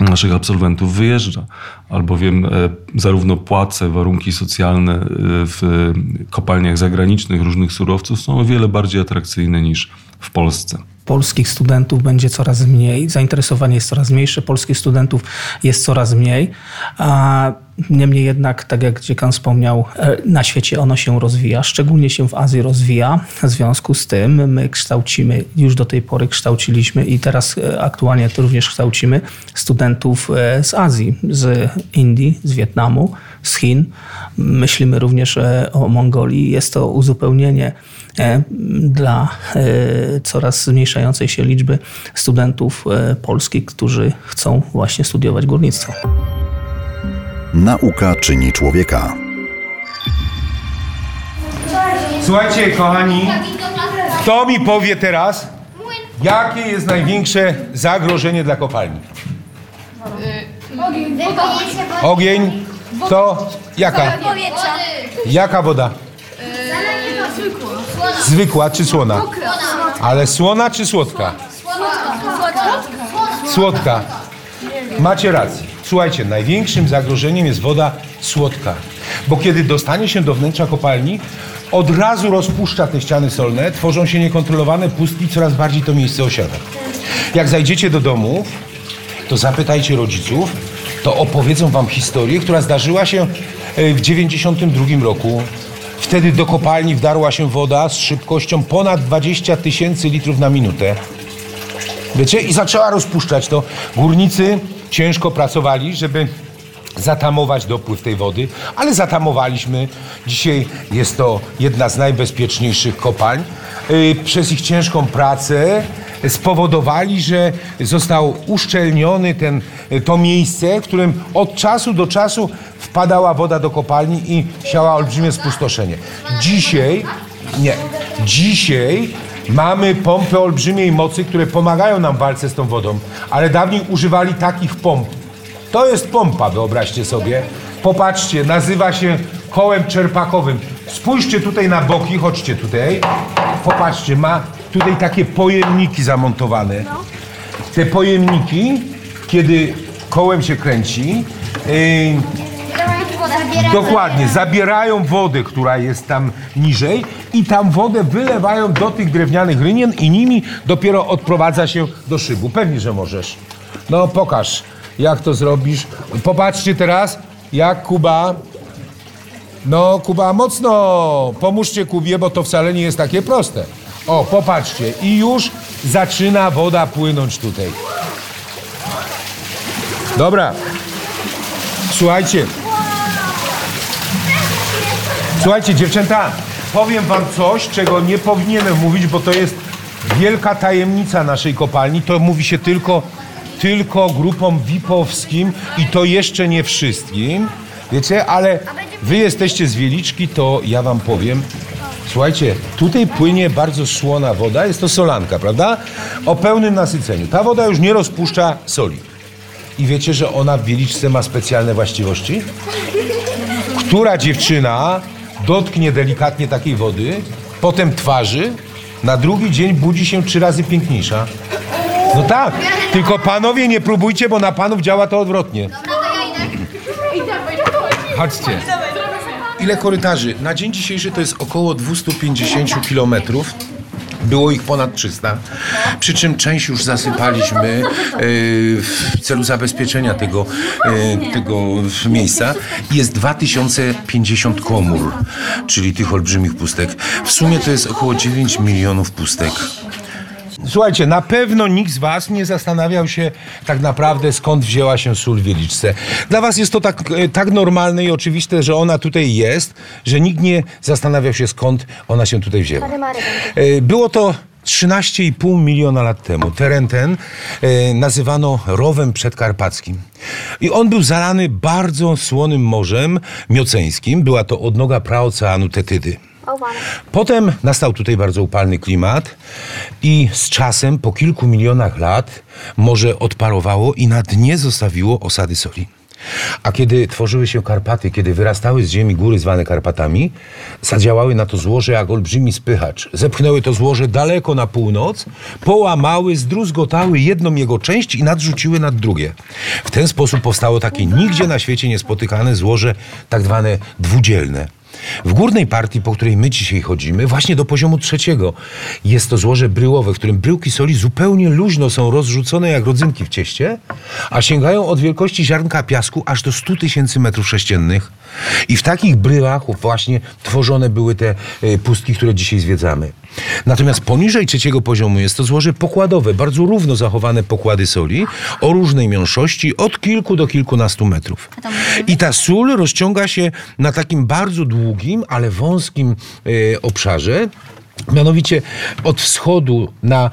naszych absolwentów wyjeżdża, albowiem e, zarówno płace, warunki socjalne e, w kopalniach zagranicznych różnych surowców są o wiele bardziej atrakcyjne niż w Polsce. Polskich studentów będzie coraz mniej, zainteresowanie jest coraz mniejsze, polskich studentów jest coraz mniej. A niemniej jednak, tak jak dziekan wspomniał, e, na świecie ono się rozwija, szczególnie się w Azji rozwija. W związku z tym my kształcimy, już do tej pory kształciliśmy i teraz e, aktualnie również kształcimy studentów e, z Azji, z Indii, z Wietnamu, z Chin. Myślimy również o Mongolii. Jest to uzupełnienie dla e, coraz zmniejszającej się liczby studentów e, polskich, którzy chcą właśnie studiować górnictwo. Nauka czyni człowieka. Słuchajcie, kochani, kto mi powie teraz, jakie jest największe zagrożenie dla kopalni? Ogień. Kto? Jaka? Jaka woda? Zwykła czy słona? Ale słona czy słodka? Słodka. Macie rację. Słuchajcie, największym zagrożeniem jest woda słodka. Bo kiedy dostanie się do wnętrza kopalni, od razu rozpuszcza te ściany solne, tworzą się niekontrolowane pustki, coraz bardziej to miejsce osiada. Jak zajdziecie do domu, to zapytajcie rodziców, to opowiedzą wam historię, która zdarzyła się e, w 92 roku. Wtedy do kopalni wdarła się woda z szybkością ponad 20 tysięcy litrów na minutę. Wiecie? I zaczęła rozpuszczać to. Górnicy ciężko pracowali, żeby zatamować dopływ tej wody, ale zatamowaliśmy. Dzisiaj jest to jedna z najbezpieczniejszych kopalń. Y, Przez ich ciężką pracę spowodowali, że został uszczelniony ten, to miejsce, w którym od czasu do czasu wpadała woda do kopalni i siała olbrzymie spustoszenie. Dzisiaj, nie, dzisiaj mamy pompy olbrzymiej mocy, które pomagają nam w walce z tą wodą, ale dawniej używali takich pomp. To jest pompa, wyobraźcie sobie. Popatrzcie, nazywa się kołem czerpakowym. Spójrzcie tutaj na boki, chodźcie tutaj. Popatrzcie, ma tutaj takie pojemniki zamontowane. Te pojemniki, kiedy kołem się kręci, yy, Dokładnie, zabierają wodę, która jest tam niżej i tam wodę wylewają do tych drewnianych rynien i nimi dopiero odprowadza się do szybu. Pewnie, że możesz. No pokaż, jak to zrobisz. Popatrzcie teraz, jak Kuba... No, Kuba, mocno pomóżcie Kubie, bo to wcale nie jest takie proste. O, popatrzcie, i już zaczyna woda płynąć tutaj. Dobra. Słuchajcie, Słuchajcie, dziewczęta, powiem wam coś, czego nie powinienem mówić, bo to jest wielka tajemnica naszej kopalni. To mówi się tylko, tylko grupom VIP-owskim i to jeszcze nie wszystkim. Wiecie, ale wy jesteście z Wieliczki, to ja wam powiem. Słuchajcie, tutaj płynie bardzo słona woda, jest to solanka, prawda? O pełnym nasyceniu. Ta woda już nie rozpuszcza soli. I wiecie, że ona w Wieliczce ma specjalne właściwości? która dziewczyna dotknie delikatnie takiej wody, potem twarzy, na drugi dzień budzi się trzy razy piękniejsza. No tak, tylko panowie nie próbujcie, bo na panów działa to odwrotnie. Chodźcie. Ile korytarzy? Na dzień dzisiejszy to jest około 250 kilometrów. Było ich ponad 300, przy czym część już zasypaliśmy e, w celu zabezpieczenia tego, e, tego miejsca. Jest 2050 komór, czyli tych olbrzymich pustek. W sumie to jest około 9 milionów pustek. Słuchajcie, na pewno nikt z was nie zastanawiał się tak naprawdę skąd wzięła się sól w Wieliczce. Dla was jest to tak, e, tak normalne i oczywiste, że ona tutaj jest, że nikt nie zastanawiał się skąd ona się tutaj wzięła. E, Było to 13,5 miliona lat temu. Teren ten e, nazywano rowem przedkarpackim. I on był zalany bardzo słonym morzem mioceńskim. Była to odnoga praoceanu Tetydy. Potem nastał tutaj bardzo upalny klimat i z czasem, po kilku milionach lat, morze odparowało i na dnie zostawiło osady soli. A kiedy tworzyły się Karpaty, kiedy wyrastały z ziemi góry zwane Karpatami, zadziałały na to złoże jak olbrzymi spychacz. Zepchnęły to złoże daleko na północ, połamały, zdruzgotały jedną jego część i nadrzuciły nad drugie. W ten sposób powstało takie nigdzie na świecie niespotykane złoże, tak zwane dwudzielne. W górnej partii, po której my dzisiaj chodzimy, właśnie do poziomu trzeciego, jest to złoże bryłowe, w którym bryłki soli zupełnie luźno są rozrzucone jak rodzynki w cieście, a sięgają od wielkości ziarnka piasku aż do 100 tysięcy metrów sześciennych. I w takich bryłach właśnie tworzone były te e, pustki, które dzisiaj zwiedzamy. Natomiast poniżej trzeciego poziomu jest to złoże pokładowe, bardzo równo zachowane pokłady soli o różnej miąższości od kilku do kilkunastu metrów. I ta sól rozciąga się na takim bardzo długim, ale wąskim e, obszarze. Mianowicie od wschodu na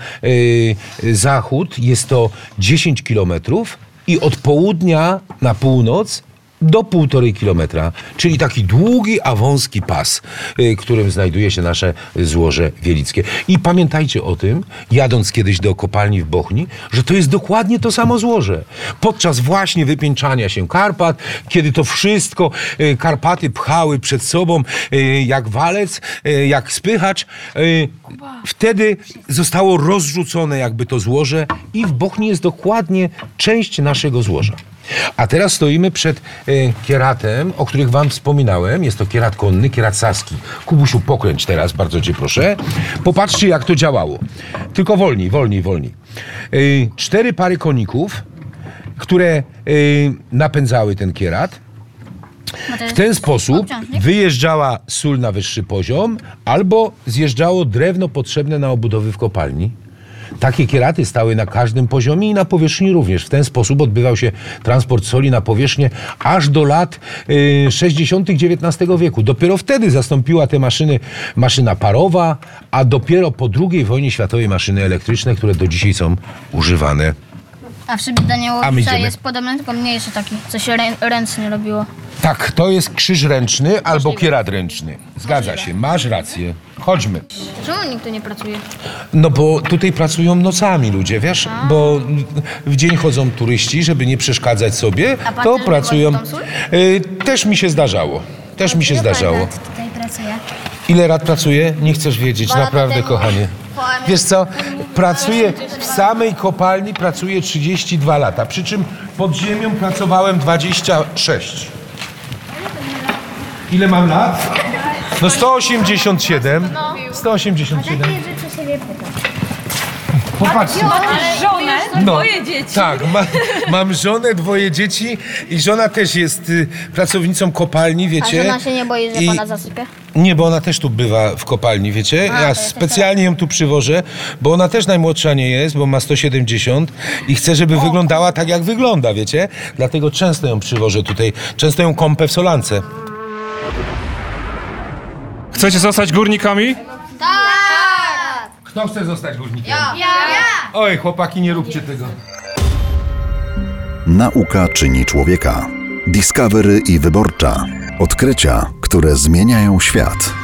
e, zachód jest to 10 kilometrów i od południa na północ do półtorej kilometra, czyli taki długi, a wąski pas, y, którym znajduje się nasze złoże wielickie. I pamiętajcie o tym, jadąc kiedyś do kopalni w Bochni, że to jest dokładnie to samo złoże. Podczas właśnie wypieńczania się Karpat, kiedy to wszystko y, Karpaty pchały przed sobą y, jak walec, jak spychacz, wtedy zostało rozrzucone jakby to złoże i w Bochni jest dokładnie część naszego złoża. A teraz stoimy przed e, kieratem, o których wam wspominałem. Jest to kierat konny, kierat saski. Kubusiu, pokręć teraz, bardzo cię proszę. Popatrzcie, jak to działało. Tylko wolniej, wolniej, wolniej. E, cztery pary koników, które e, napędzały ten kierat. W ten sposób wyjeżdżała sól na wyższy poziom albo zjeżdżało drewno potrzebne na obudowy w kopalni. Takie kieraty stały na każdym poziomie i na powierzchni również. W ten sposób odbywał się transport soli na powierzchnię aż do lat y, 60. XIX wieku. Dopiero wtedy zastąpiła te maszyny maszyna parowa, a dopiero po II wojnie światowej maszyny elektryczne, które do dzisiaj są używane. A w szybie A my Daniałowicza idziemy. jest podobny, tylko mniejszy taki, co się rę, ręcznie robiło. Tak, to jest krzyż ręczny albo kierat ręczny. Zgadza się, masz rację. Chodźmy. Czemu nikt tu nie pracuje? No bo tutaj pracują nocami ludzie, wiesz? Bo w dzień chodzą turyści, żeby nie przeszkadzać sobie, A pan to też pracują. Y, Też mi się zdarzało. Też mi się zdarzało. tutaj pracuje? Ile lat pracuję? Nie chcesz wiedzieć, naprawdę, kochanie. Wiesz co? Pracuję w samej kopalni pracuję 32 lata, przy czym pod ziemią pracowałem 26. Ile mam lat? No 187. 187. Takie rzeczy sobie pytam. Popatrzcie. Żonę, No, dwoje dzieci. Tak, ma, mam żonę, dwoje dzieci i żona też jest y, pracownicą kopalni, A wiecie. żona się nie boi, że I- pana zasypie? Nie, bo ona też tu bywa w kopalni, wiecie? A, ja to jest specjalnie ją tu przywożę, bo ona też najmłodsza nie jest, bo ma 170 i chcę, żeby wyglądała tak, jak wygląda, wiecie? Dlatego często ją przywożę tutaj, często ją kąpę w solance. Chcecie zostać górnikami? Kto chce zostać górnikiem? Ja! Oj, chłopaki, nie róbcie tego. Nauka czyni człowieka. Discovery i wyborcza. Odkrycia, które zmieniają świat.